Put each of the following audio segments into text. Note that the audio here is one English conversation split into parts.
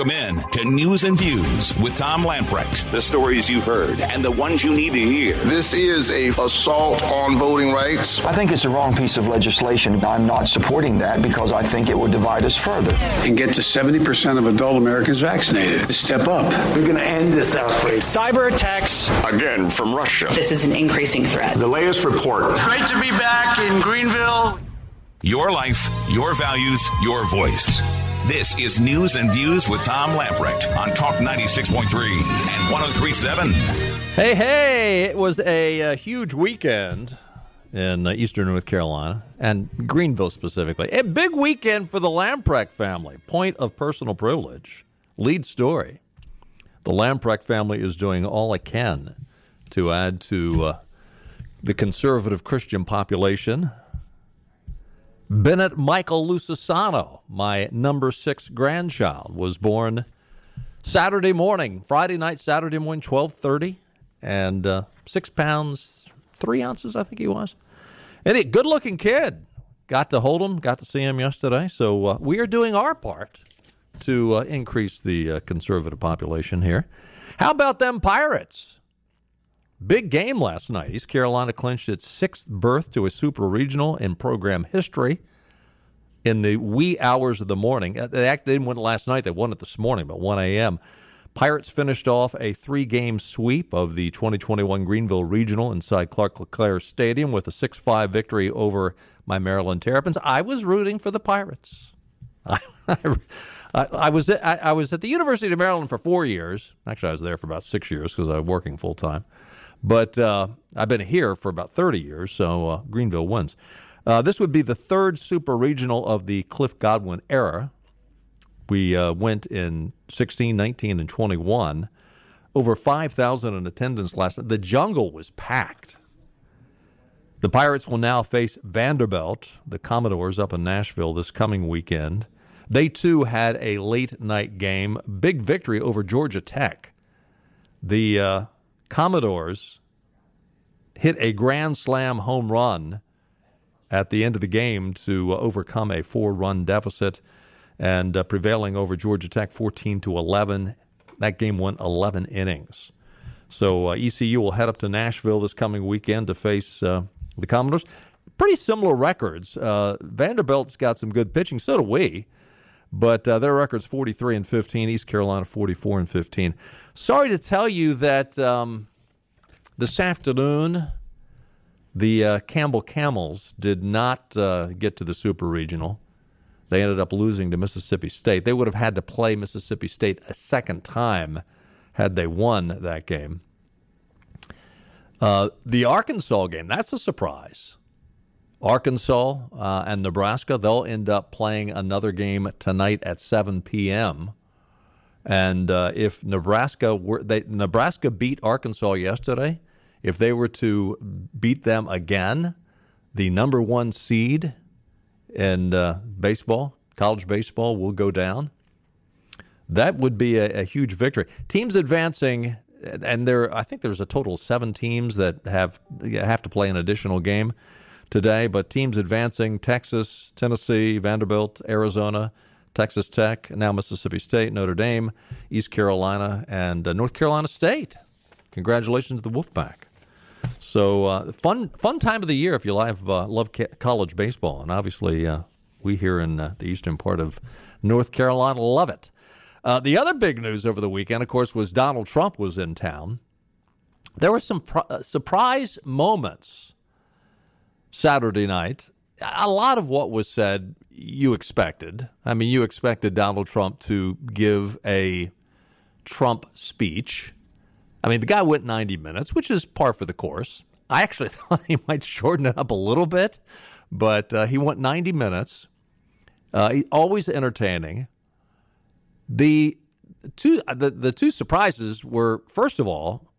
Welcome in to News and Views with Tom Lamprecht. The stories you've heard and the ones you need to hear. This is a assault on voting rights. I think it's a wrong piece of legislation. I'm not supporting that because I think it would divide us further. And get to 70% of adult Americans vaccinated. Step up. We're going to end this outbreak. Cyber attacks. Again from Russia. This is an increasing threat. The latest report. Great to be back in Greenville. Your life, your values, your voice. This is News and Views with Tom Lamprecht on Talk 96.3 and 1037. Hey, hey, it was a, a huge weekend in uh, eastern North Carolina and Greenville specifically. A big weekend for the Lamprecht family. Point of personal privilege. Lead story. The Lamprecht family is doing all it can to add to uh, the conservative Christian population Bennett Michael Lucisano, my number six grandchild, was born Saturday morning, Friday night, Saturday morning, twelve thirty, and uh, six pounds three ounces, I think he was. And a good-looking kid. Got to hold him, got to see him yesterday. So uh, we are doing our part to uh, increase the uh, conservative population here. How about them Pirates? Big game last night. East Carolina clinched its sixth berth to a super regional in program history in the wee hours of the morning. Uh, they didn't win it last night. They won it this morning, but 1 a.m. Pirates finished off a three game sweep of the 2021 Greenville Regional inside Clark LeClair Stadium with a 6 5 victory over my Maryland Terrapins. I was rooting for the Pirates. I, I, I was at, I, I was at the University of Maryland for four years. Actually, I was there for about six years because I was working full time. But uh, I've been here for about 30 years, so uh, Greenville wins. Uh, this would be the third super regional of the Cliff Godwin era. We uh, went in 16, 19, and 21. Over 5,000 in attendance last night. The jungle was packed. The Pirates will now face Vanderbilt, the Commodores, up in Nashville this coming weekend. They too had a late night game, big victory over Georgia Tech. The uh, Commodores hit a grand slam home run at the end of the game to uh, overcome a four-run deficit and uh, prevailing over Georgia Tech 14 to 11. That game went 11 innings. So uh, ECU will head up to Nashville this coming weekend to face uh, the Commodores. Pretty similar records. Uh, Vanderbilt's got some good pitching. So do we. But uh, their record's 43 and 15. East Carolina 44 and 15. Sorry to tell you that um, this afternoon the uh, Campbell Camels did not uh, get to the Super Regional. They ended up losing to Mississippi State. They would have had to play Mississippi State a second time had they won that game. Uh, the Arkansas game, that's a surprise. Arkansas uh, and Nebraska, they'll end up playing another game tonight at 7 p.m. And uh, if Nebraska were they Nebraska beat Arkansas yesterday, if they were to beat them again, the number one seed in uh, baseball, college baseball, will go down. That would be a, a huge victory. Teams advancing, and there I think there's a total of seven teams that have have to play an additional game today. But teams advancing: Texas, Tennessee, Vanderbilt, Arizona. Texas Tech, now Mississippi State, Notre Dame, East Carolina, and uh, North Carolina State. Congratulations to the Wolfpack. So uh, fun, fun time of the year if you love uh, love ca- college baseball, and obviously uh, we here in uh, the eastern part of North Carolina love it. Uh, the other big news over the weekend, of course, was Donald Trump was in town. There were some pr- surprise moments Saturday night. A lot of what was said you expected. I mean, you expected Donald Trump to give a Trump speech. I mean, the guy went 90 minutes, which is par for the course. I actually thought he might shorten it up a little bit, but uh, he went 90 minutes. Uh, always entertaining. The two the, the two surprises were first of all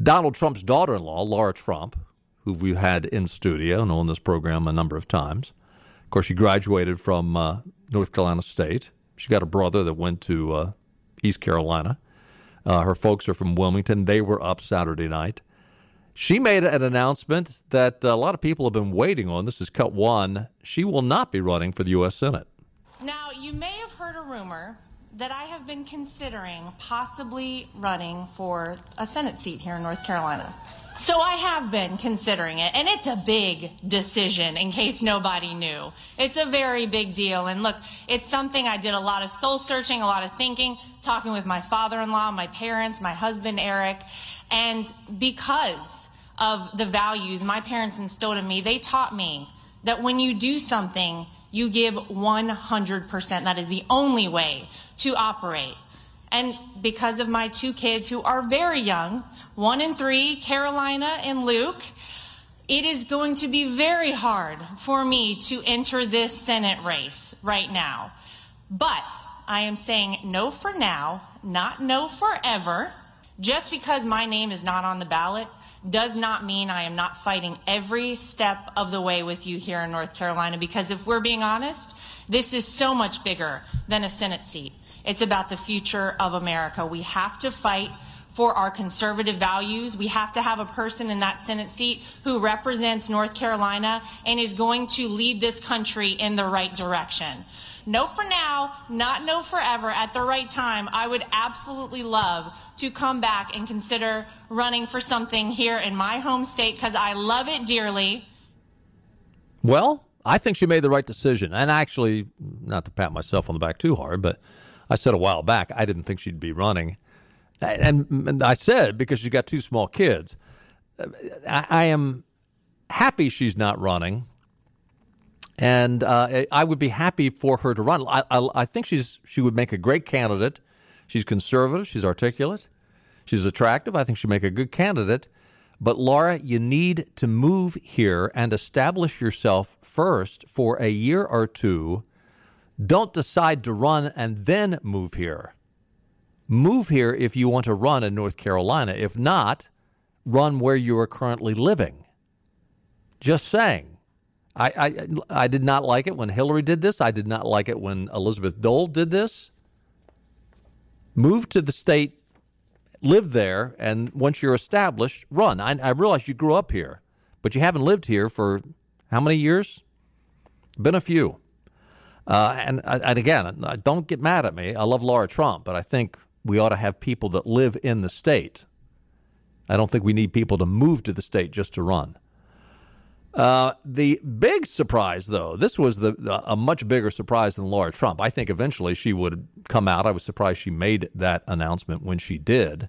Donald Trump's daughter-in-law, Lara Trump, who we've had in studio and on this program a number of times. Of course, she graduated from uh, North Carolina State. She got a brother that went to uh, East Carolina. Uh, her folks are from Wilmington. They were up Saturday night. She made an announcement that a lot of people have been waiting on. This is cut one. She will not be running for the U.S. Senate. Now, you may have heard a rumor that I have been considering possibly running for a Senate seat here in North Carolina. So I have been considering it, and it's a big decision in case nobody knew. It's a very big deal. And look, it's something I did a lot of soul searching, a lot of thinking, talking with my father in law, my parents, my husband, Eric. And because of the values my parents instilled in me, they taught me that when you do something, you give 100%. That is the only way to operate. And because of my two kids who are very young, one and three, Carolina and Luke, it is going to be very hard for me to enter this Senate race right now. But I am saying no for now, not no forever. Just because my name is not on the ballot does not mean I am not fighting every step of the way with you here in North Carolina. Because if we're being honest, this is so much bigger than a Senate seat. It's about the future of America. We have to fight for our conservative values. We have to have a person in that Senate seat who represents North Carolina and is going to lead this country in the right direction. No for now, not no forever. At the right time, I would absolutely love to come back and consider running for something here in my home state because I love it dearly. Well, I think she made the right decision. And actually, not to pat myself on the back too hard, but I said a while back I didn't think she'd be running. And, I said because she's got two small kids. I, I am happy she's not running and uh, I would be happy for her to run. I, I, I, think she's she would make a great candidate. She's conservative. She's articulate. She's attractive. I think she'd make a good candidate. But Lara, you need to move here and establish yourself first for a year or two. Don't decide to run and then move here. Move here if you want to run in North Carolina. If not, run where you are currently living. Just saying. I, I, I did not like it when Hillary did this. I did not like it when Elizabeth Dole did this. Move to the state, live there, and once you're established, run. I, I realize you grew up here, but you haven't lived here for how many years? Been a few. Uh, and, and again, don't get mad at me. I love Lara Trump, but I think we ought to have people that live in the state. I don't think we need people to move to the state just to run. Uh, the big surprise, though, this was the, the, a much bigger surprise than Lara Trump. I think eventually she would come out. I was surprised she made that announcement when she did.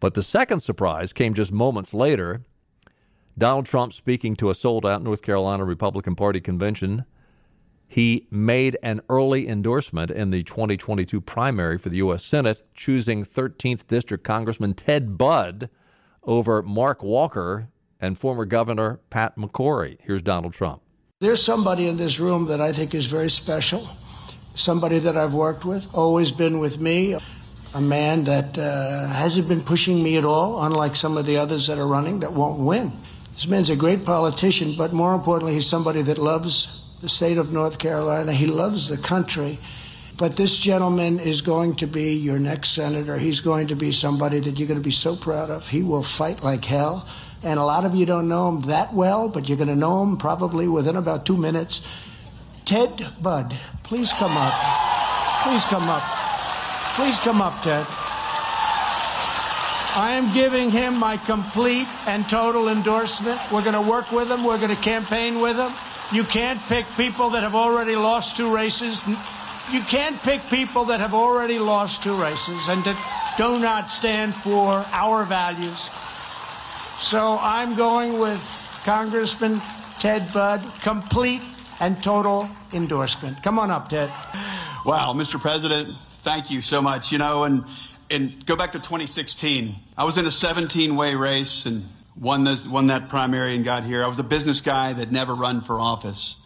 But the second surprise came just moments later. Donald Trump speaking to a sold out North Carolina Republican Party convention. He made an early endorsement in the 2022 primary for the U.S. Senate, choosing 13th District Congressman Ted Budd over Mark Walker, and former Governor Pat McCrory. Here's Donald Trump. There's somebody in this room that I think is very special, somebody that I've worked with, always been with me, a man that uh, hasn't been pushing me at all, unlike some of the others that are running that won't win. This man's a great politician, but more importantly, he's somebody that loves the state of North Carolina. He loves the country. But this gentleman is going to be your next senator. He's going to be somebody that you're going to be so proud of. He will fight like hell and a lot of you don't know him that well, but you're going to know him probably within about two minutes. Ted Budd, please come up. Please come up. Please come up, Ted. I am giving him my complete and total endorsement. We're going to work with him. We're going to campaign with him. You can't pick people that have already lost two races. You can't pick people that have already lost two races and that do not stand for our values. So I'm going with Congressman Ted Budd, complete and total endorsement. Come on up, Ted. Wow, Mr. President, thank you so much. You know, and and go back to 2016. I was in a 17-way race and won this won that primary and got here. I was a business guy that never run for office.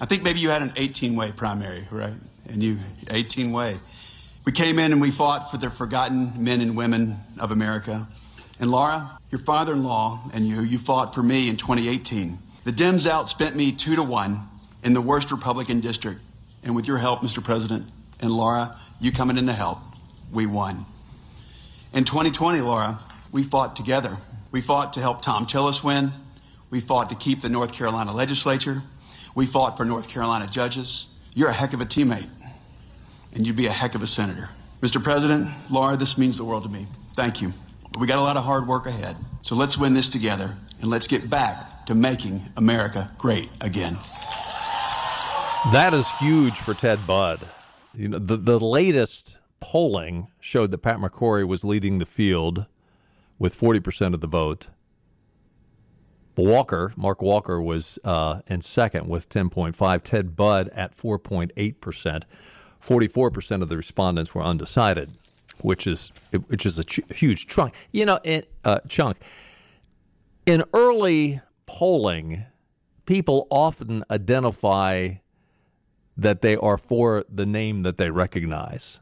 I think maybe you had an 18-way primary, right? And you 18-way. We came in and we fought for the forgotten men and women of America. And Lara, your father in law and you, you fought for me in 2018. The Dems outspent me two to one in the worst Republican district. And with your help, Mr. President, and Lara, you coming in to help, we won. In 2020, Lara, we fought together. We fought to help Thom Tillis win. We fought to keep the North Carolina legislature. We fought for North Carolina judges. You're a heck of a teammate, and you'd be a heck of a senator. Mr. President, Lara, this means the world to me. Thank you. We got a lot of hard work ahead. So let's win this together and let's get back to making America great again. That is huge for Ted Budd. You know, the, the latest polling showed that Pat McCrory was leading the field with 40% of the vote. Walker, Mark Walker, was uh, in second with 10.5. Ted Budd at 4.8%. 44% of the respondents were undecided, which is which is a ch- huge chunk. You know, it, uh, chunk. In early polling, people often identify that they are for the name that they recognize.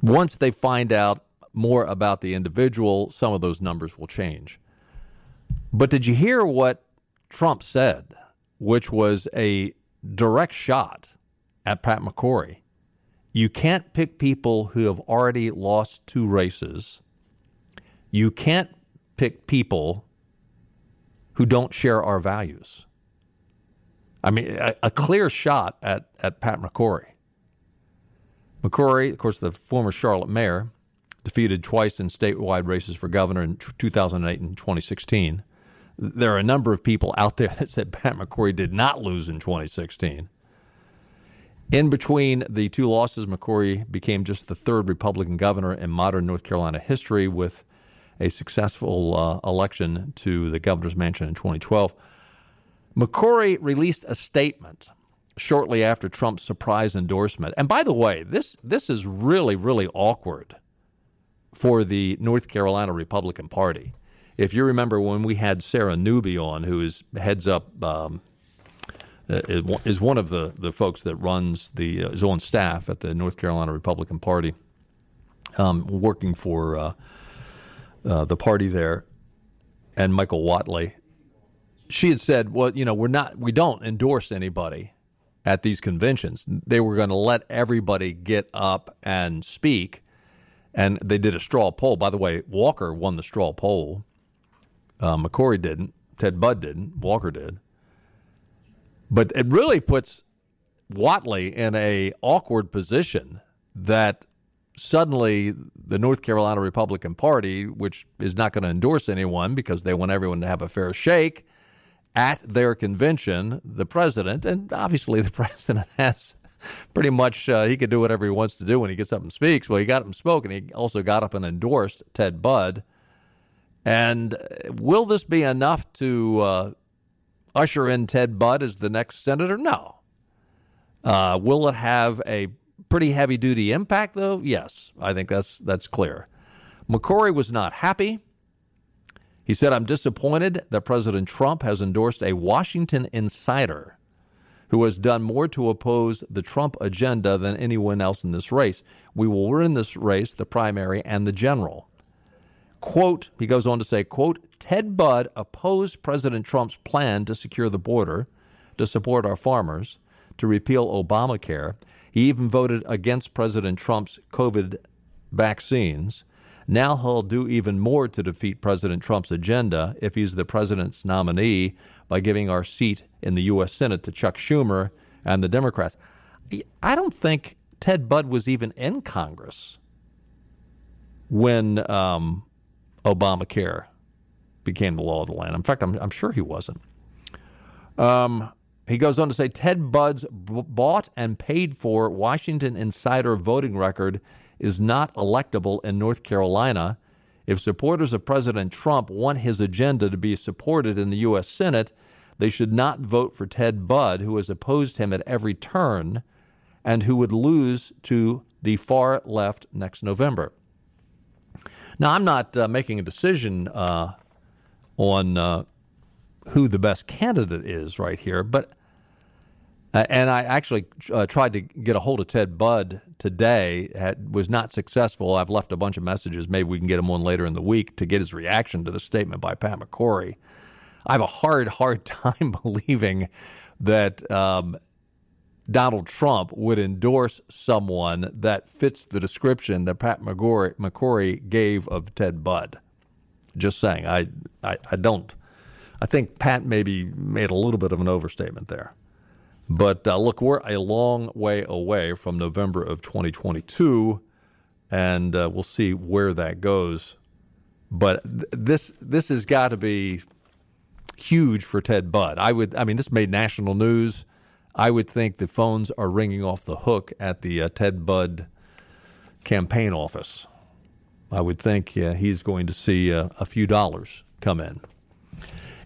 Once they find out more about the individual, some of those numbers will change. But did you hear what Trump said, which was a direct shot at Pat McCrory? You can't pick people who have already lost two races. You can't pick people who don't share our values. I mean, a, a clear shot at, at Pat McCrory. McCrory, of course, the former Charlotte mayor, defeated twice in statewide races for governor in 2008 and 2016. There are a number of people out there that said Pat McCrory did not lose in 2016. In between the two losses, McCrory became just the third Republican governor in modern North Carolina history with a successful uh, election to the governor's mansion in 2012. McCrory released a statement shortly after Trump's surprise endorsement. And by the way, this this is really really awkward for the North Carolina Republican Party. If you remember when we had Sarah Newby on, who is heads up. Um, uh, is one of the, the folks that runs the uh, is on staff at the North Carolina Republican Party, um, working for uh, uh, the party there, and Michael Whatley. She had said, "Well, you know, we're not, we don't endorse anybody at these conventions. They were going to let everybody get up and speak, and they did a straw poll. By the way, Walker won the straw poll. Uh, McCrory didn't. Ted Budd didn't. Walker did. But it really puts Whatley in a awkward position that suddenly the North Carolina Republican Party, which is not going to endorse anyone because they want everyone to have a fair shake, at their convention, the president, and obviously the president has pretty much uh, he could do whatever he wants to do when he gets up and speaks. Well, he got up and spoke, and he also got up and endorsed Ted Budd. And uh, will this be enough to uh, usher in Ted Budd as the next senator? No. Uh, will it have a pretty heavy duty impact, though? Yes, I think that's that's clear. McCrory was not happy. He said, I'm disappointed that President Trump has endorsed a Washington insider who has done more to oppose the Trump agenda than anyone else in this race. We will win this race, the primary and the general. Quote, he goes on to say, quote, Ted Budd opposed President Trump's plan to secure the border, to support our farmers, to repeal Obamacare. He even voted against President Trump's COVID vaccines. Now he'll do even more to defeat President Trump's agenda if he's the president's nominee by giving our seat in the U.S. Senate to Chuck Schumer and the Democrats. I don't think Ted Budd was even in Congress when um, Obamacare became the law of the land. In fact, I'm, I'm sure he wasn't. Um, he goes on to say Ted Budd's b- bought and paid for Washington insider voting record is not electable in North Carolina. If supporters of President Trump want his agenda to be supported in the U.S. Senate, they should not vote for Ted Budd, who has opposed him at every turn and who would lose to the far left next November. Now, I'm not uh, making a decision uh, on uh, who the best candidate is right here, but uh, and I actually uh, tried to get a hold of Ted Budd today. Had, was not successful. I've left a bunch of messages. Maybe we can get him on later in the week to get his reaction to the statement by Pat McCrory. I have a hard, hard time believing that um, Donald Trump would endorse someone that fits the description that Pat McCrory, McCrory gave of Ted Budd. Just saying, I, I, I don't. I think Pat maybe made a little bit of an overstatement there. But uh, look, we're a long way away from November of 2022. and uh, we'll see where that goes. But th- this this has got to be huge for Ted Budd. I would. I mean, this made national news. I would think the phones are ringing off the hook at the uh, Ted Budd campaign office. I would think he's going to see uh, a few dollars come in.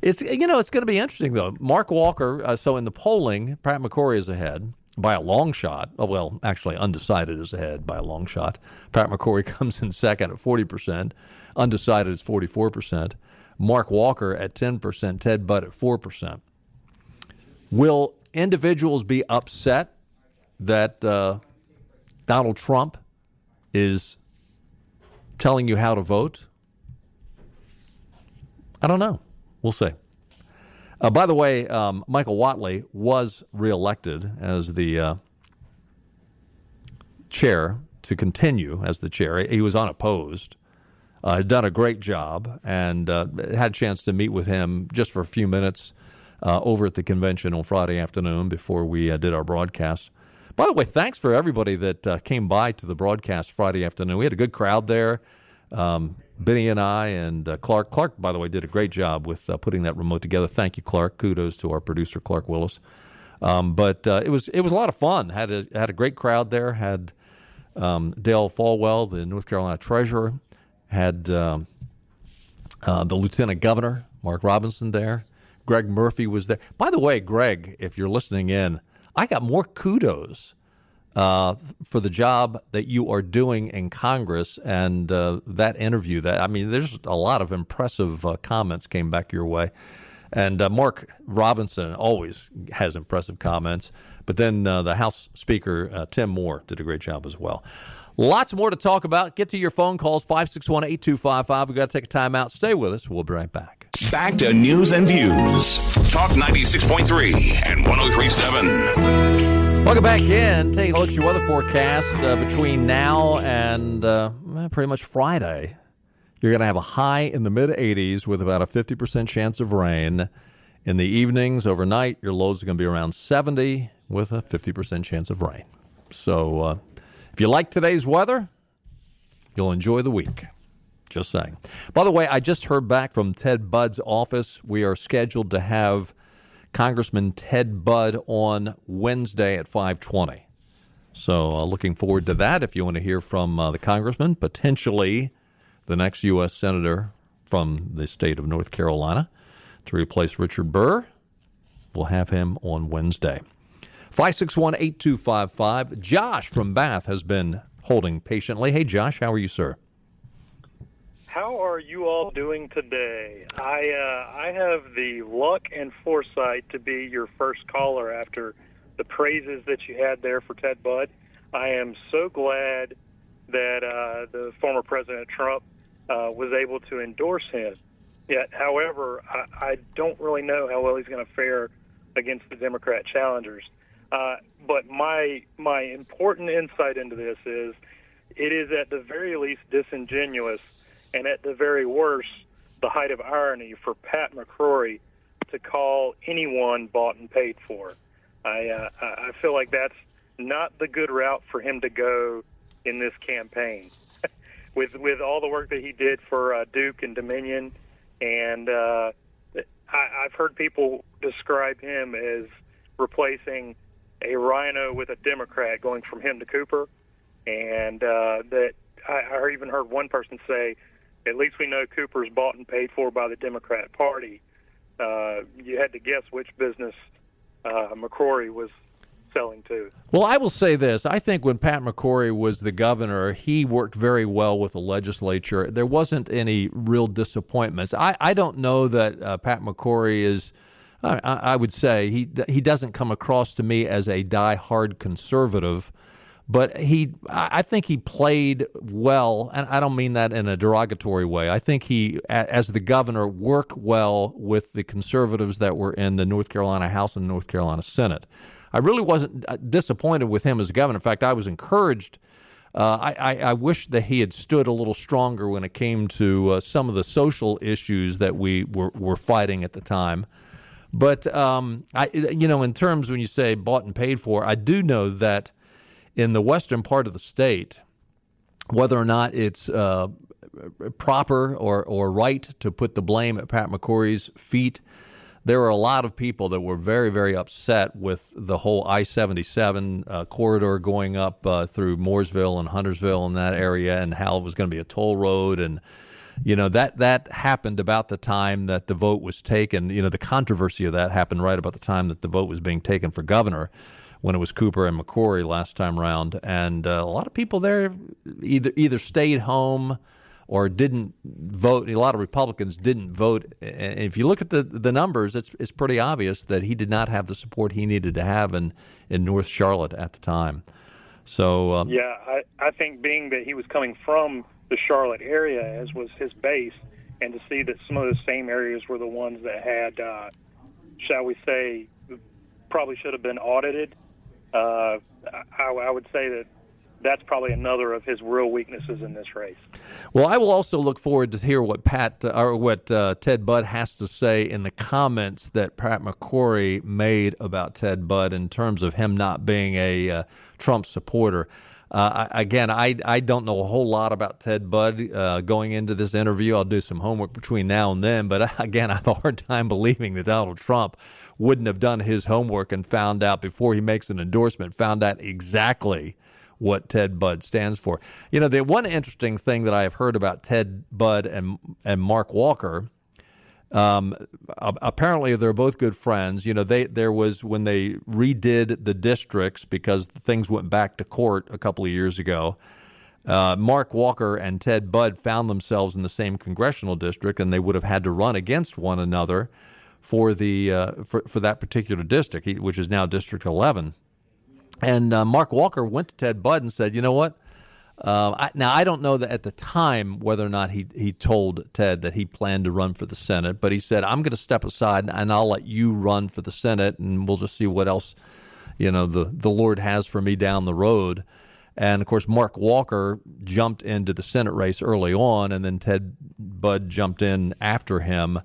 It's you know it's going to be interesting though. Mark Walker. Uh, so in the polling, Pat McCrory is ahead by a long shot. Oh, well, actually, undecided is ahead by a long shot. Pat McCrory comes in second at forty percent. Undecided is forty four percent. Mark Walker at ten percent. Ted Budd at four percent. Will individuals be upset that uh, Donald Trump is telling you how to vote? I don't know. We'll see. Uh, by the way, um, Michael Whatley was reelected as the uh, chair to continue as the chair. He was unopposed. Uh, had done a great job and uh, had a chance to meet with him just for a few minutes uh, over at the convention on Friday afternoon before we uh, did our broadcast. By the way, thanks for everybody that came by to the broadcast Friday afternoon. We had a good crowd there. Um, Benny and I and uh, Clark. Clark, by the way, did a great job with uh, putting that remote together. Thank you, Clark. Kudos to our producer, Clark Willis. Um, but uh, it was it was a lot of fun. Had a had a great crowd there. Had um, Dale Folwell, the North Carolina treasurer, had um, uh, the lieutenant governor, Mark Robinson, there. Greg Murphy was there. By the way, Greg, if you're listening in, I got more kudos uh, for the job that you are doing in Congress and uh, that interview. That I mean, there's a lot of impressive uh, comments came back your way, and uh, Mark Robinson always has impressive comments. But then uh, the House Speaker uh, Tim Moore did a great job as well. Lots more to talk about. Get to your phone calls 561 8255. We've got to take a time out. Stay with us. We'll be right back. Back to news and views. Talk 96.3 and 1037. Welcome back in. Taking a look at your weather forecast uh, between now and uh, pretty much Friday. You're going to have a high in the mid 80s with about a 50% chance of rain. In the evenings, overnight, your lows are going to be around 70 with a 50% chance of rain. So uh, if you like today's weather, you'll enjoy the week. Just saying. By the way, I just heard back from Ted Budd's office. We are scheduled to have Congressman Ted Budd on Wednesday at 520. So uh, looking forward to that. If you want to hear from uh, the congressman, potentially the next U.S. senator from the state of North Carolina to replace Richard Burr, we'll have him on Wednesday. 561 8255. Josh from Bath has been holding patiently. Hey, Josh, how are you, sir? How are you all doing today? I uh, I have the luck and foresight to be your first caller after the praises that you had there for Ted Budd. I am so glad that uh, the former President Trump uh, was able to endorse him. Yet, however, I, I don't really know how well he's going to fare against the Democrat challengers. Uh, but my my important insight into this is, it is at the very least disingenuous and at the very worst, the height of irony for Pat McCrory to call anyone bought and paid for. I uh, I feel like that's not the good route for him to go in this campaign. with with all the work that he did for uh, Duke and Dominion, and uh, I, I've heard people describe him as replacing a RINO with a Democrat, going from him to Cooper, and uh, that I, I even heard one person say at least we know Cooper's bought and paid for by the Democrat Party. Uh, you had to guess which business uh, McCrory was selling to. Well, I will say this. I think when Pat McCrory was the governor, he worked very well with the legislature. There wasn't any real disappointments. I, I don't know that uh, Pat McCrory is. I, I would say he he doesn't come across to me as a die-hard conservative but he I think he played well, and I don't mean that in a derogatory way. I think he, as the governor, worked well with the conservatives that were in the North Carolina House and North Carolina Senate. I really wasn't uh, disappointed with him as governor. In fact, I was encouraged. Uh, I, I, I, wish that he had stood a little stronger when it came to uh, some of the social issues that we were, were fighting at the time. But um, I, you know, in terms when you say bought and paid for, I do know that in the western part of the state, whether or not it's uh, proper or, or right to put the blame at Pat McCrory's feet. There were a lot of people that were very, very upset with the whole I 77 uh, corridor going up uh, through Mooresville and Huntersville and that area, and how it was going to be a toll road. And, you know, that, that happened about the time that the vote was taken. You know, the controversy of that happened right about the time that the vote was being taken for governor when it was Cooper and McCrory last time around, and uh, a lot of people there either either stayed home or didn't vote. A lot of Republicans didn't vote. And if you look at the the numbers, it's it's pretty obvious that he did not have the support he needed to have in in North Charlotte at the time. So um, yeah, I I think being that he was coming from the Charlotte area as was his base, and to see that some of the same areas were the ones that had, uh, shall we say, probably should have been audited uh, I, I would say that that's probably another of his real weaknesses in this race. Well, I will also look forward to hear what Pat uh, or what uh, Ted Budd has to say in the comments that Pat McCrory made about Ted Budd in terms of him not being a uh, Trump supporter. Uh, again, I I don't know a whole lot about Ted Budd uh, going into this interview. I'll do some homework between now and then, but again, I have a hard time believing that Donald Trump wouldn't have done his homework and found out before he makes an endorsement, found out exactly what Ted Budd stands for. You know, the one interesting thing that I have heard about Ted Budd and and Mark Walker. Um, apparently, they're both good friends. You know, they there was when they redid the districts because things went back to court a couple of years ago. Uh, Mark Walker and Ted Budd found themselves in the same congressional district, and they would have had to run against one another for the uh, for for that particular district, which is now District 11. And uh, Mark Walker went to Ted Budd and said, "You know what? Uh, I, now I don't know that at the time whether or not he he told Ted that he planned to run for the Senate, but he said, "I'm going to step aside and I'll let you run for the Senate, and we'll just see what else, you know, the the Lord has for me down the road." And of course, Mark Walker jumped into the Senate race early on, and then Ted Budd jumped in after him.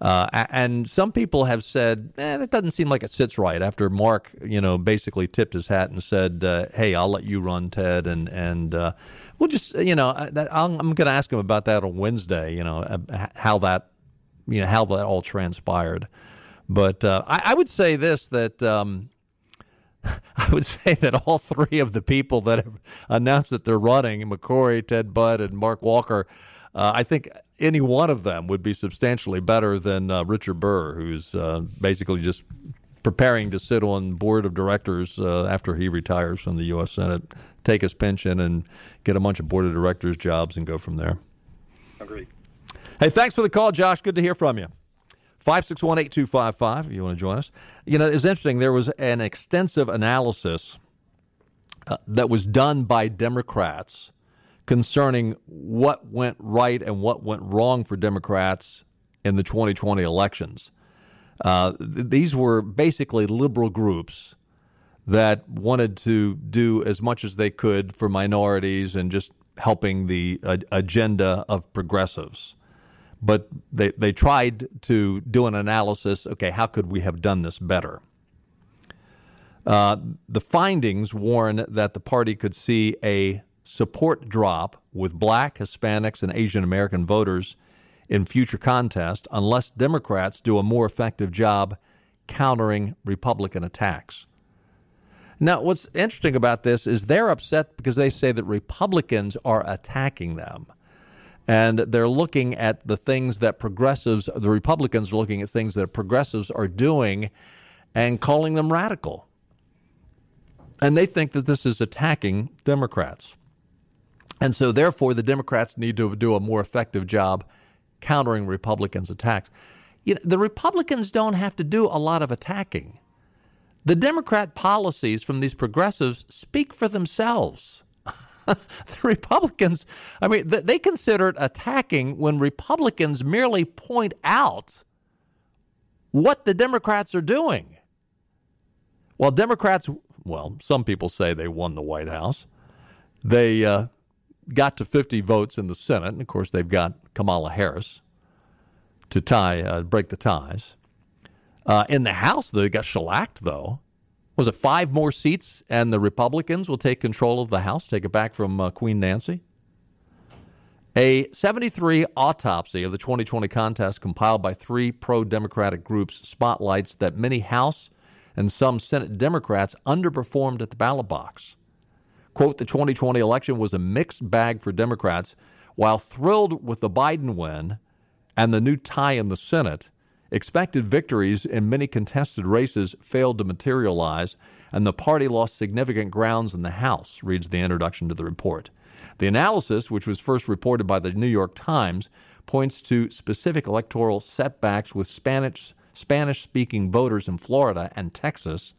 Uh, and some people have said, eh, that doesn't seem like it sits right after Mark, you know, basically tipped his hat and said, uh, hey, I'll let you run, Ted. And, and uh, we'll just, you know, I'm going to ask him about that on Wednesday, you know, uh, how that, you know, how that all transpired. But uh, I, I, would say this that. Um, I would say that all three of the people that have announced that they're running, McCrory, Ted Budd, and Mark Walker, uh, I think any one of them would be substantially better than uh, Richard Burr, who's uh, basically just preparing to sit on board of directors uh, after he retires from the U.S. Senate, take his pension, and get a bunch of board of directors jobs and go from there. Agreed. Hey, thanks for the call, Josh. Good to hear from you. 561 8255, if you want to join us. You know, it's interesting. There was an extensive analysis uh, that was done by Democrats concerning what went right and what went wrong for Democrats in the 2020 elections. Uh, th- these were basically liberal groups that wanted to do as much as they could for minorities and just helping the uh, agenda of progressives. But they, they tried to do an analysis okay, how could we have done this better? Uh, the findings warn that the party could see a support drop with black, Hispanics, and Asian American voters in future contests unless Democrats do a more effective job countering Republican attacks. Now, what's interesting about this is they're upset because they say that Republicans are attacking them. And they're looking at the things that progressives, the Republicans are looking at things that progressives are doing and calling them radical. And they think that this is attacking Democrats. And so, therefore, the Democrats need to do a more effective job countering Republicans' attacks. You know, the Republicans don't have to do a lot of attacking. The Democrat policies from these progressives speak for themselves. the Republicans, I mean, they consider it attacking when Republicans merely point out what the Democrats are doing. While Democrats, well, some people say they won the White House. They uh, got to 50 votes in the Senate, and of course they've got Kamala Harris to tie, uh, break the ties. Uh, in the House, they got shellacked, though. Was it five more seats, and the Republicans will take control of the House, take it back from uh, Queen Nancy? A 73 autopsy of the 2020 contest compiled by three pro Democratic groups spotlights that many House and some Senate Democrats underperformed at the ballot box. Quote, the 2020 election was a mixed bag for Democrats. While thrilled with the Biden win and the new tie in the Senate, expected victories in many contested races failed to materialize, and the party lost significant grounds in the House, reads the introduction to the report. The analysis, which was first reported by the New York Times, points to specific electoral setbacks with Spanish Spanish speaking voters in Florida and Texas,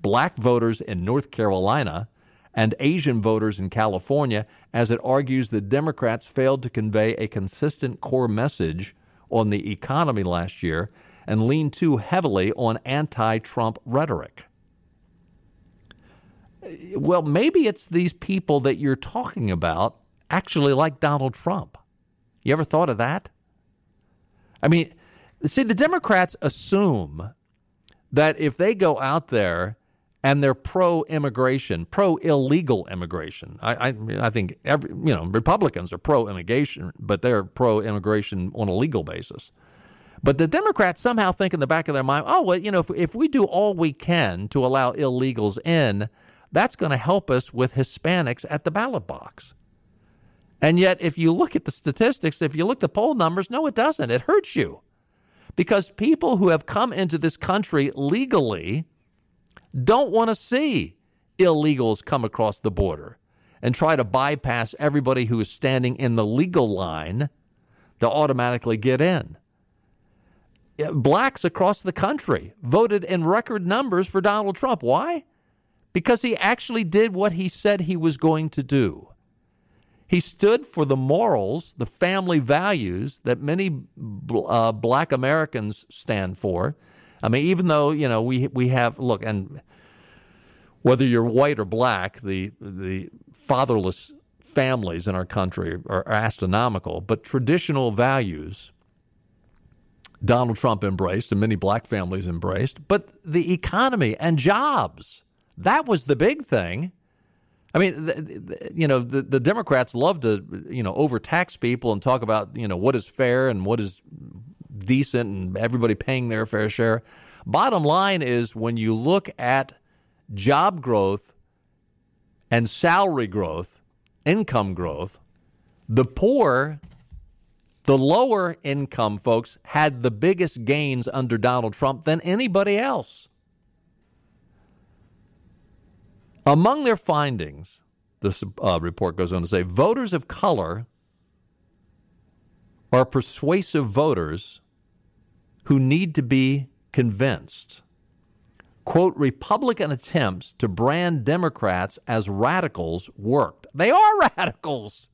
black voters in North Carolina, and Asian voters in California, as it argues that Democrats failed to convey a consistent core message on the economy last year and leaned too heavily on anti Trump rhetoric well, maybe it's these people that you're talking about actually like Donald Trump. You ever thought of that? I mean, see, the Democrats assume that if they go out there and they're pro immigration, pro illegal immigration, I, I, I think every, you know, Republicans are pro immigration, but they're pro immigration on a legal basis. But the Democrats somehow think in the back of their mind, oh, well, you know, if, if we do all we can to allow illegals in, that's going to help us with Hispanics at the ballot box. And yet, if you look at the statistics, if you look at the poll numbers, no, it doesn't. It hurts you. Because people who have come into this country legally don't want to see illegals come across the border and try to bypass everybody who is standing in the legal line to automatically get in. Blacks across the country voted in record numbers for Donald Trump. Why? because he actually did what he said he was going to do. He stood for the morals, the family values that many uh, black Americans stand for. I mean, even though, you know, we, we have, look, and whether you're white or black, the, the fatherless families in our country are astronomical, but traditional values Donald Trump embraced and many black families embraced, but the economy and jobs that was the big thing. I mean, the, the, you know, the, the Democrats love to, you know, overtax people and talk about, you know, what is fair and what is decent and everybody paying their fair share. Bottom line is when you look at job growth and salary growth, income growth, the poor, the lower income folks had the biggest gains under Donald Trump than anybody else. Among their findings, this uh, report goes on to say voters of color are persuasive voters who need to be convinced. Quote, Republican attempts to brand Democrats as radicals worked. They are radicals.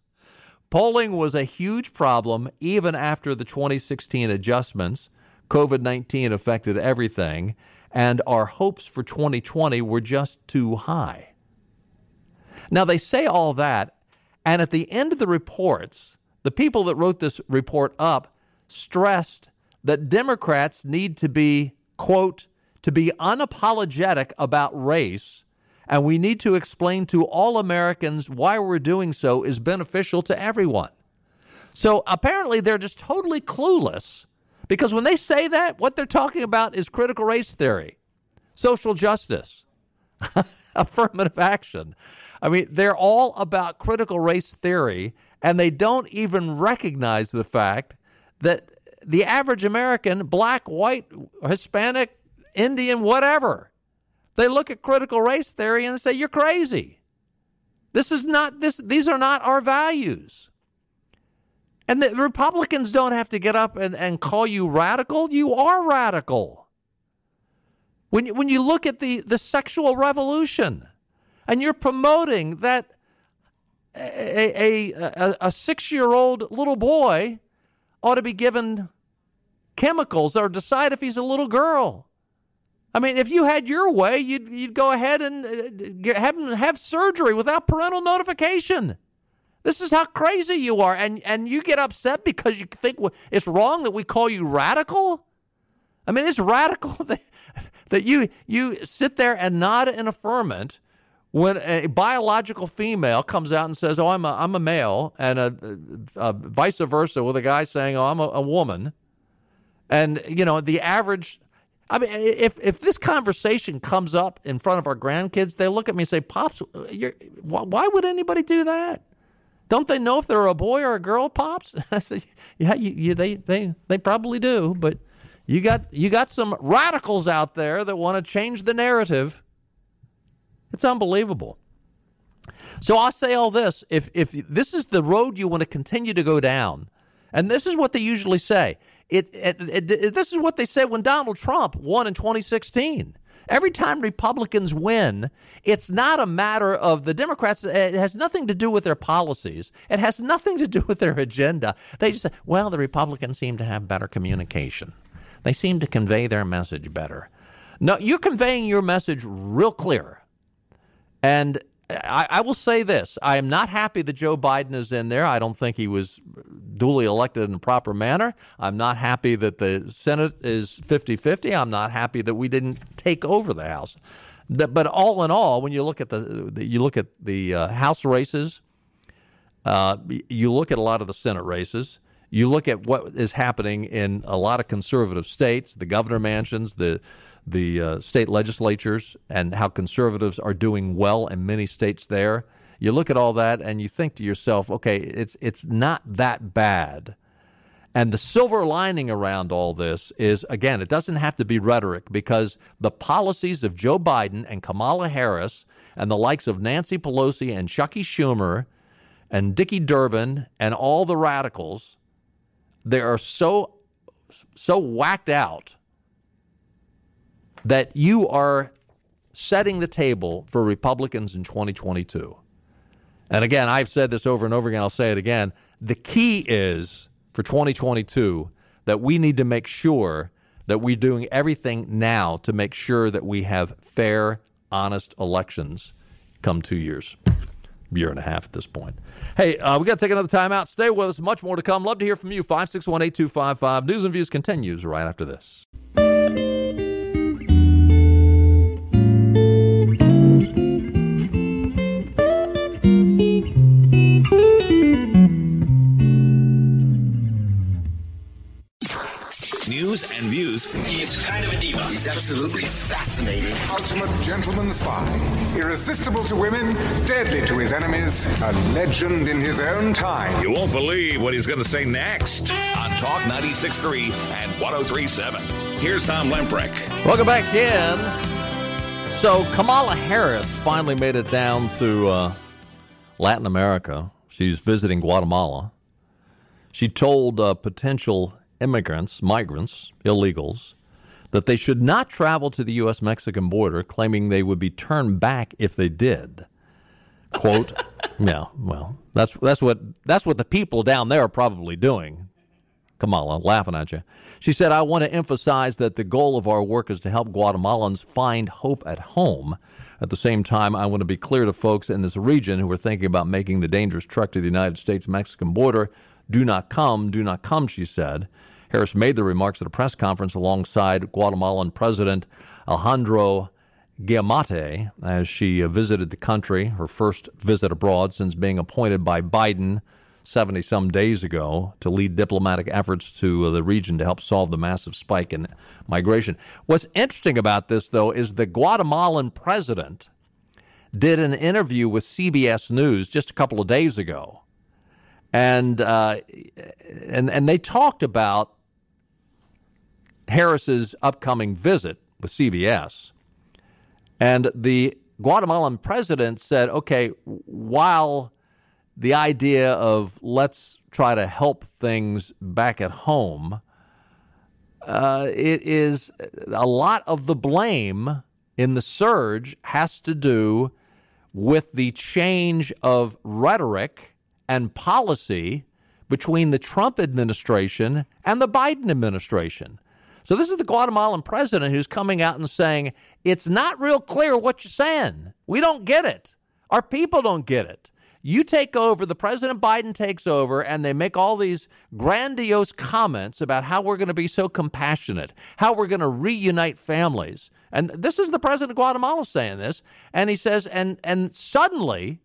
Polling was a huge problem even after the 2016 adjustments. COVID 19 affected everything, and our hopes for 2020 were just too high. Now, they say all that, and at the end of the reports, the people that wrote this report up stressed that Democrats need to be, quote, to be unapologetic about race, and we need to explain to all Americans why we're doing so is beneficial to everyone. So apparently they're just totally clueless because when they say that, what they're talking about is critical race theory, social justice, affirmative action. I mean, they're all about critical race theory, and they don't even recognize the fact that the average American, black, white, Hispanic, Indian, whatever, they look at critical race theory and say, You're crazy. This is not this these are not our values. And the Republicans don't have to get up and, and call you radical. You are radical. When you, when you look at the, the sexual revolution and you're promoting that a, a, a, a six year old little boy ought to be given chemicals or decide if he's a little girl. I mean, if you had your way, you'd, you'd go ahead and uh, have have surgery without parental notification. This is how crazy you are, and and you get upset because you think it's wrong that we call you radical. I mean, it's radical that, that you you sit there and nod in affirmation when a biological female comes out and says, "Oh, I'm a I'm a male," and a, a, a vice versa with a guy saying, "Oh, I'm a, a woman," and you know the average. I mean, if if this conversation comes up in front of our grandkids, they look at me and say, "Pops, why, would anybody do that? Don't they know if they're a boy or a girl, Pops?" I say, "Yeah, you, you, they they they probably do, but you got you got some radicals out there that want to change the narrative." It's unbelievable. So I say all this if if this is the road you want to continue to go down, and this is what they usually say. It, it, it, it, this is what they said when Donald Trump won in 2016. Every time Republicans win, it's not a matter of the Democrats. It has nothing to do with their policies. It has nothing to do with their agenda. They just say, well, the Republicans seem to have better communication. They seem to convey their message better. No, you're conveying your message real clear. And I, I, will say this I am not happy that Joe Biden is in there. I don't think he was duly elected in a proper manner. I'm not happy that the Senate is 50 50. I'm not happy that we didn't take over the House. But all in all, when you look at the, the you look at the uh, House races, uh, you look at a lot of the Senate races, you look at what is happening in a lot of conservative states, the governor mansions, the the uh, state legislatures and how conservatives are doing well in many states there. You look at all that and you think to yourself, okay, it's it's not that bad. And the silver lining around all this is again, it doesn't have to be rhetoric because the policies of Joe Biden and Kamala Harris and the likes of Nancy Pelosi and Chuckie Schumer and Dickey Durbin and all the radicals, they are so so whacked out that you are setting the table for Republicans in 2022. And again, I've said this over and over again, I'll say it again. The key is for 2022 that we need to make sure that we're doing everything now to make sure that we have fair, honest elections come two years, year and a half at this point. Hey, uh, we got to take another time out. Stay with us. Much more to come. Love to hear from you. 561 8255. News and Views continues right after this. News and views. He's kind of a diva. He's absolutely fascinating. Ultimate gentleman spy. Irresistible to women, deadly to his enemies, a legend in his own time. You won't believe what he's going to say next on Talk 96.3 and 103.7. Here's Tom Lamprecht. Welcome back in. So Kamala Harris finally made it down to uh, Latin America. She's visiting Guatemala. She told uh, potential immigrants, migrants, illegals, that they should not travel to the U.S. Mexican border, claiming they would be turned back if they did. Quote, yeah, well, that's, that's, what, that's what the people down there are probably doing. Kamala, laughing at you. She said, I want to emphasize that the goal of our work is to help Guatemalans find hope at home. At the same time, I want to be clear to folks in this region who are thinking about making the dangerous trek to the United States Mexican border do not come, do not come, she said. Harris made the remarks at a press conference alongside Guatemalan President Alejandro Giammattei as she visited the country, her first visit abroad since being appointed by Biden 70 some days ago to lead diplomatic efforts to the region to help solve the massive spike in migration. What's interesting about this, though, is the Guatemalan president did an interview with CBS News just a couple of days ago. And, uh, and, and they talked about Harris's upcoming visit with CBS. And the Guatemalan president said, okay, while the idea of let's try to help things back at home, uh, it is a lot of the blame in the surge has to do with the change of rhetoric and policy between the Trump administration and the Biden administration. So this is the Guatemalan president who's coming out and saying, it's not real clear what you're saying. We don't get it. Our people don't get it. You take over, the President Biden takes over, and they make all these grandiose comments about how we're going to be so compassionate, how we're going to reunite families. And this is the president of Guatemala saying this. And he says, and, and suddenly,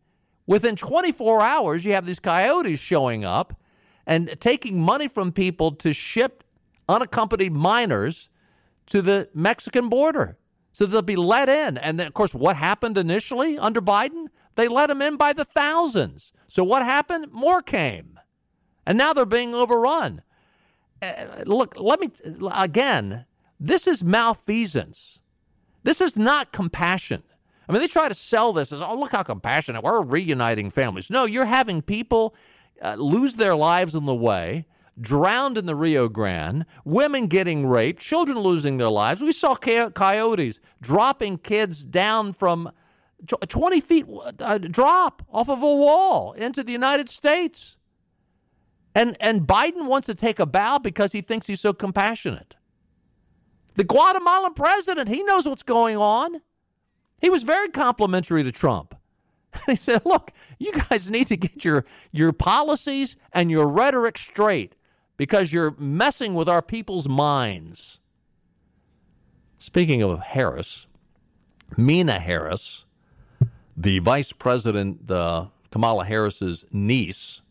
within 24 hours, you have these coyotes showing up and taking money from people to ship unaccompanied minors to the Mexican border. So they'll be let in. And then, of course, what happened initially under Biden? They let them in by the thousands. So what happened? More came. And now they're being overrun. Uh, look, let me, again, this is malfeasance. This is not compassion. I mean, they try to sell this as, oh, look how compassionate. We're reuniting families. No, you're having people uh, lose their lives in the way, drowned in the Rio Grande, women getting raped, children losing their lives. We saw coyotes dropping kids down from 20 feet uh, drop off of a wall into the United States. And, and Biden wants to take a bow because he thinks he's so compassionate. The Guatemalan president, he knows what's going on. He was very complimentary to Trump. He said, Look, you guys need to get your, your policies and your rhetoric straight because you're messing with our people's minds. Speaking of Harris, Meena Harris, the vice president, the Kamala Harris's niece,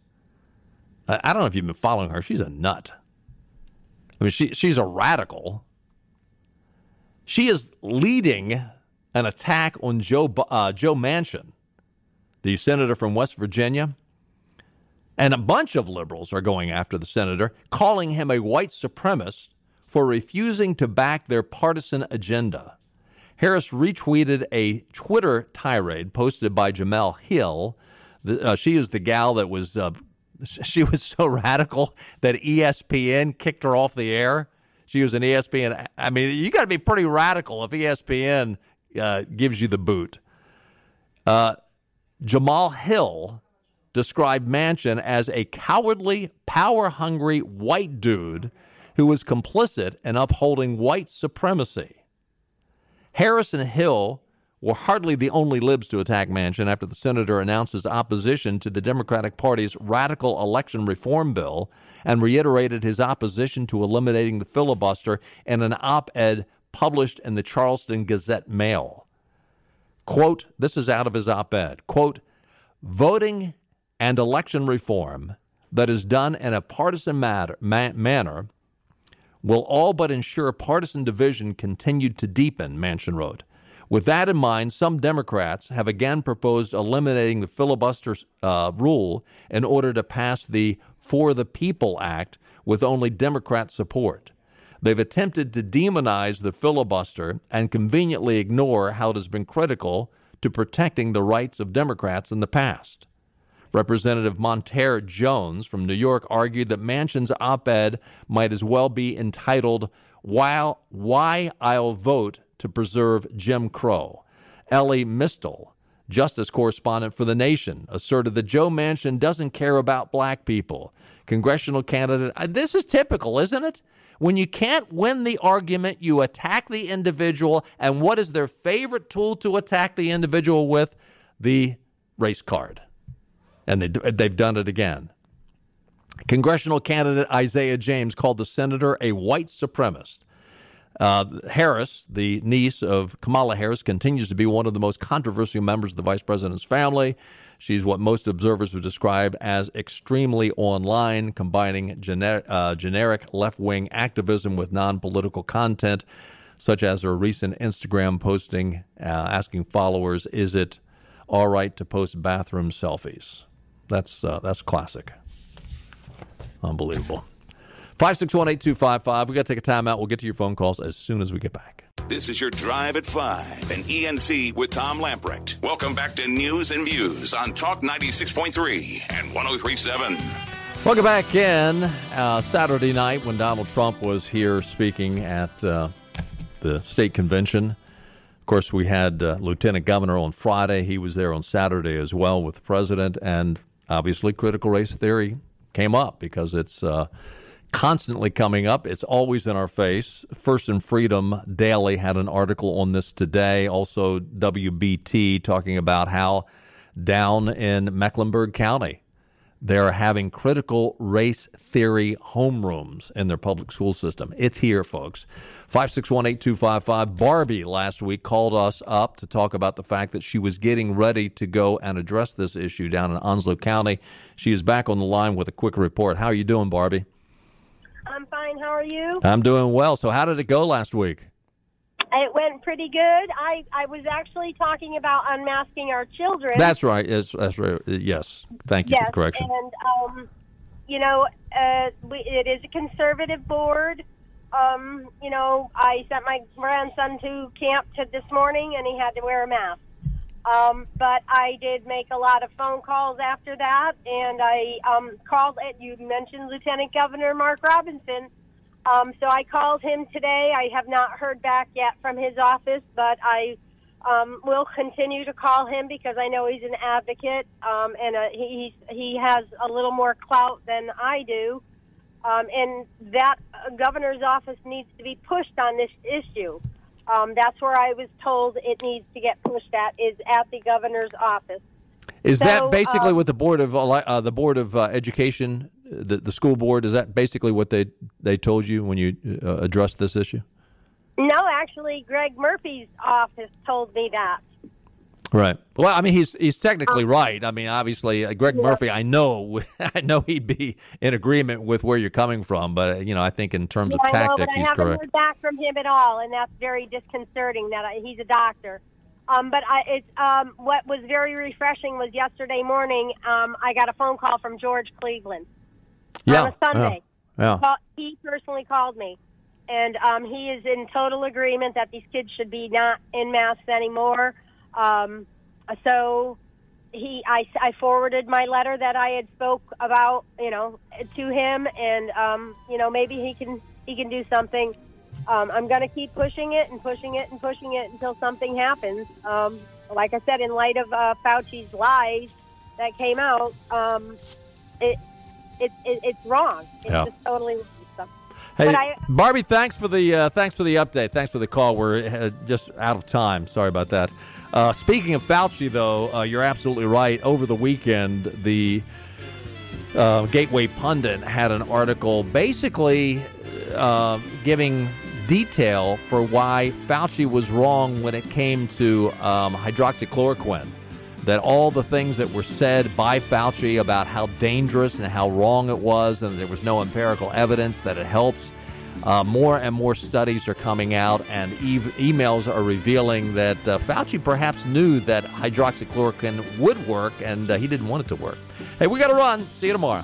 I don't know if you've been following her. She's a nut. I mean, she, she's a radical. She is leading an attack on Joe, uh, Joe Manchin, the senator from West Virginia. And a bunch of liberals are going after the senator, calling him a white supremacist for refusing to back their partisan agenda. Harris retweeted a Twitter tirade posted by Jemele Hill. Uh, she is the gal that was uh, she was so radical that ESPN kicked her off the air. She was an ESPN. I mean, you got to be pretty radical if ESPN uh, gives you the boot. Uh, Jemele Hill described Manchin as a cowardly, power hungry white dude who was complicit in upholding white supremacy. Harrison Hill were hardly the only libs to attack Manchin after the senator announced his opposition to the Democratic Party's radical election reform bill and reiterated his opposition to eliminating the filibuster in an op ed published in the Charleston Gazette Mail. Quote, this is out of his op ed. Quote, voting and election reform that is done in a partisan matter, ma- manner will all but ensure partisan division continued to deepen, Manchin wrote. With that in mind, some Democrats have again proposed eliminating the filibuster uh, rule in order to pass the For the People Act with only Democrat support. They've attempted to demonize the filibuster and conveniently ignore how it has been critical to protecting the rights of Democrats in the past. Representative Mondaire Jones from New York argued that Manchin's op ed might as well be entitled While, Why I'll Vote to preserve Jim Crow. Elie Mystal, justice correspondent for The Nation, asserted that Joe Manchin doesn't care about black people. Congressional candidate, uh, this is typical, isn't it? When you can't win the argument, you attack the individual. And what is their favorite tool to attack the individual with? The race card. And they, they've done it again. Congressional candidate Isaiah James called the senator a white supremacist. Uh, Harris, the niece of Kamala Harris, continues to be one of the most controversial members of the vice president's family. She's what most observers would describe as extremely online, combining gener- uh, generic left wing activism with non political content, such as her recent Instagram posting uh, asking followers, Is it all right to post bathroom selfies? That's, uh, that's classic. Unbelievable. 561 8255. we got to take a timeout. We'll get to your phone calls as soon as we get back. This is your Drive at 5 and ENC with Tom Lamprecht. Welcome back to News and Views on Talk 96.3 and 1037. Welcome back in. Uh, Saturday night when Donald Trump was here speaking at uh, the state convention. Of course, we had uh, Lieutenant Governor on Friday. He was there on Saturday as well with the president. And obviously, critical race theory came up because it's uh, constantly coming up. It's always in our face. First in Freedom Daily had an article on this today. Also, WBT talking about how down in Mecklenburg County, They're having critical race theory homerooms in their public school system. It's here, folks. 561 8255. Barbie last week called us up to talk about the fact that she was getting ready to go and address this issue down in Onslow County. She is back on the line with a quick report. How are you doing, Barbie? I'm fine. How are you? I'm doing well. So, how did it go last week? It went pretty good. I, I was actually talking about unmasking our children. That's right. Yes, that's right. Yes. Thank you yes, for the correction. And, um, you know, uh, we, it is a conservative board. Um, you know, I sent my grandson to camp to this morning, and he had to wear a mask. Um, but I did make a lot of phone calls after that, and I um, called. At you mentioned Lieutenant Governor Mark Robinson. Um, so I called him today. I have not heard back yet from his office, but I um, will continue to call him because I know he's an advocate um, and uh, he he has a little more clout than I do. Um, and that uh, governor's office needs to be pushed on this issue. Um, that's where I was told it needs to get pushed at is at the governor's office. Is So, that basically um, what the board of uh, the board of uh, education, the, the school board, is that basically what they they told you when you uh, addressed this issue? No, actually, Greg Murphy's office told me that. Right. Well, I mean, he's he's technically right. I mean, obviously, uh, Greg Murphy. I know, I know he'd be in agreement with where you're coming from, but uh, you know, I think in terms of Yeah, I know, tactic, but I he's haven't correct. heard back from him at all, and that's very disconcerting. That I, he's a doctor. Um, but I, it's um, what was very refreshing was yesterday morning. Um, I got a phone call from George Cleveland Yeah. on a Sunday. Yeah. Call- He personally called me, and um, he is in total agreement that these kids should be not in masks anymore. Um, so he, I, I forwarded my letter that I had spoke about, you know, to him, and um, you know maybe he can he can do something. Um, I'm going to keep pushing it and pushing it and pushing it until something happens. Um, like I said, in light of uh, Fauci's lies that came out, um, it, it, it it's wrong. It's Yeah. just totally wrong. Hey, I- Barbie, thanks for the uh, thanks for the update. Thanks for the call. We're uh, just out of time. Sorry about that. Uh, speaking of Fauci, though, uh, you're absolutely right. Over the weekend, the uh, Gateway Pundit had an article basically uh, giving detail for why Fauci was wrong when it came to um, hydroxychloroquine. That all the things that were said by Fauci about how dangerous and how wrong it was, and there was no empirical evidence that it helps. Uh, more and more studies are coming out, and e- emails are revealing that uh, Fauci perhaps knew that hydroxychloroquine would work, and uh, he didn't want it to work. Hey, we got to run. See you tomorrow.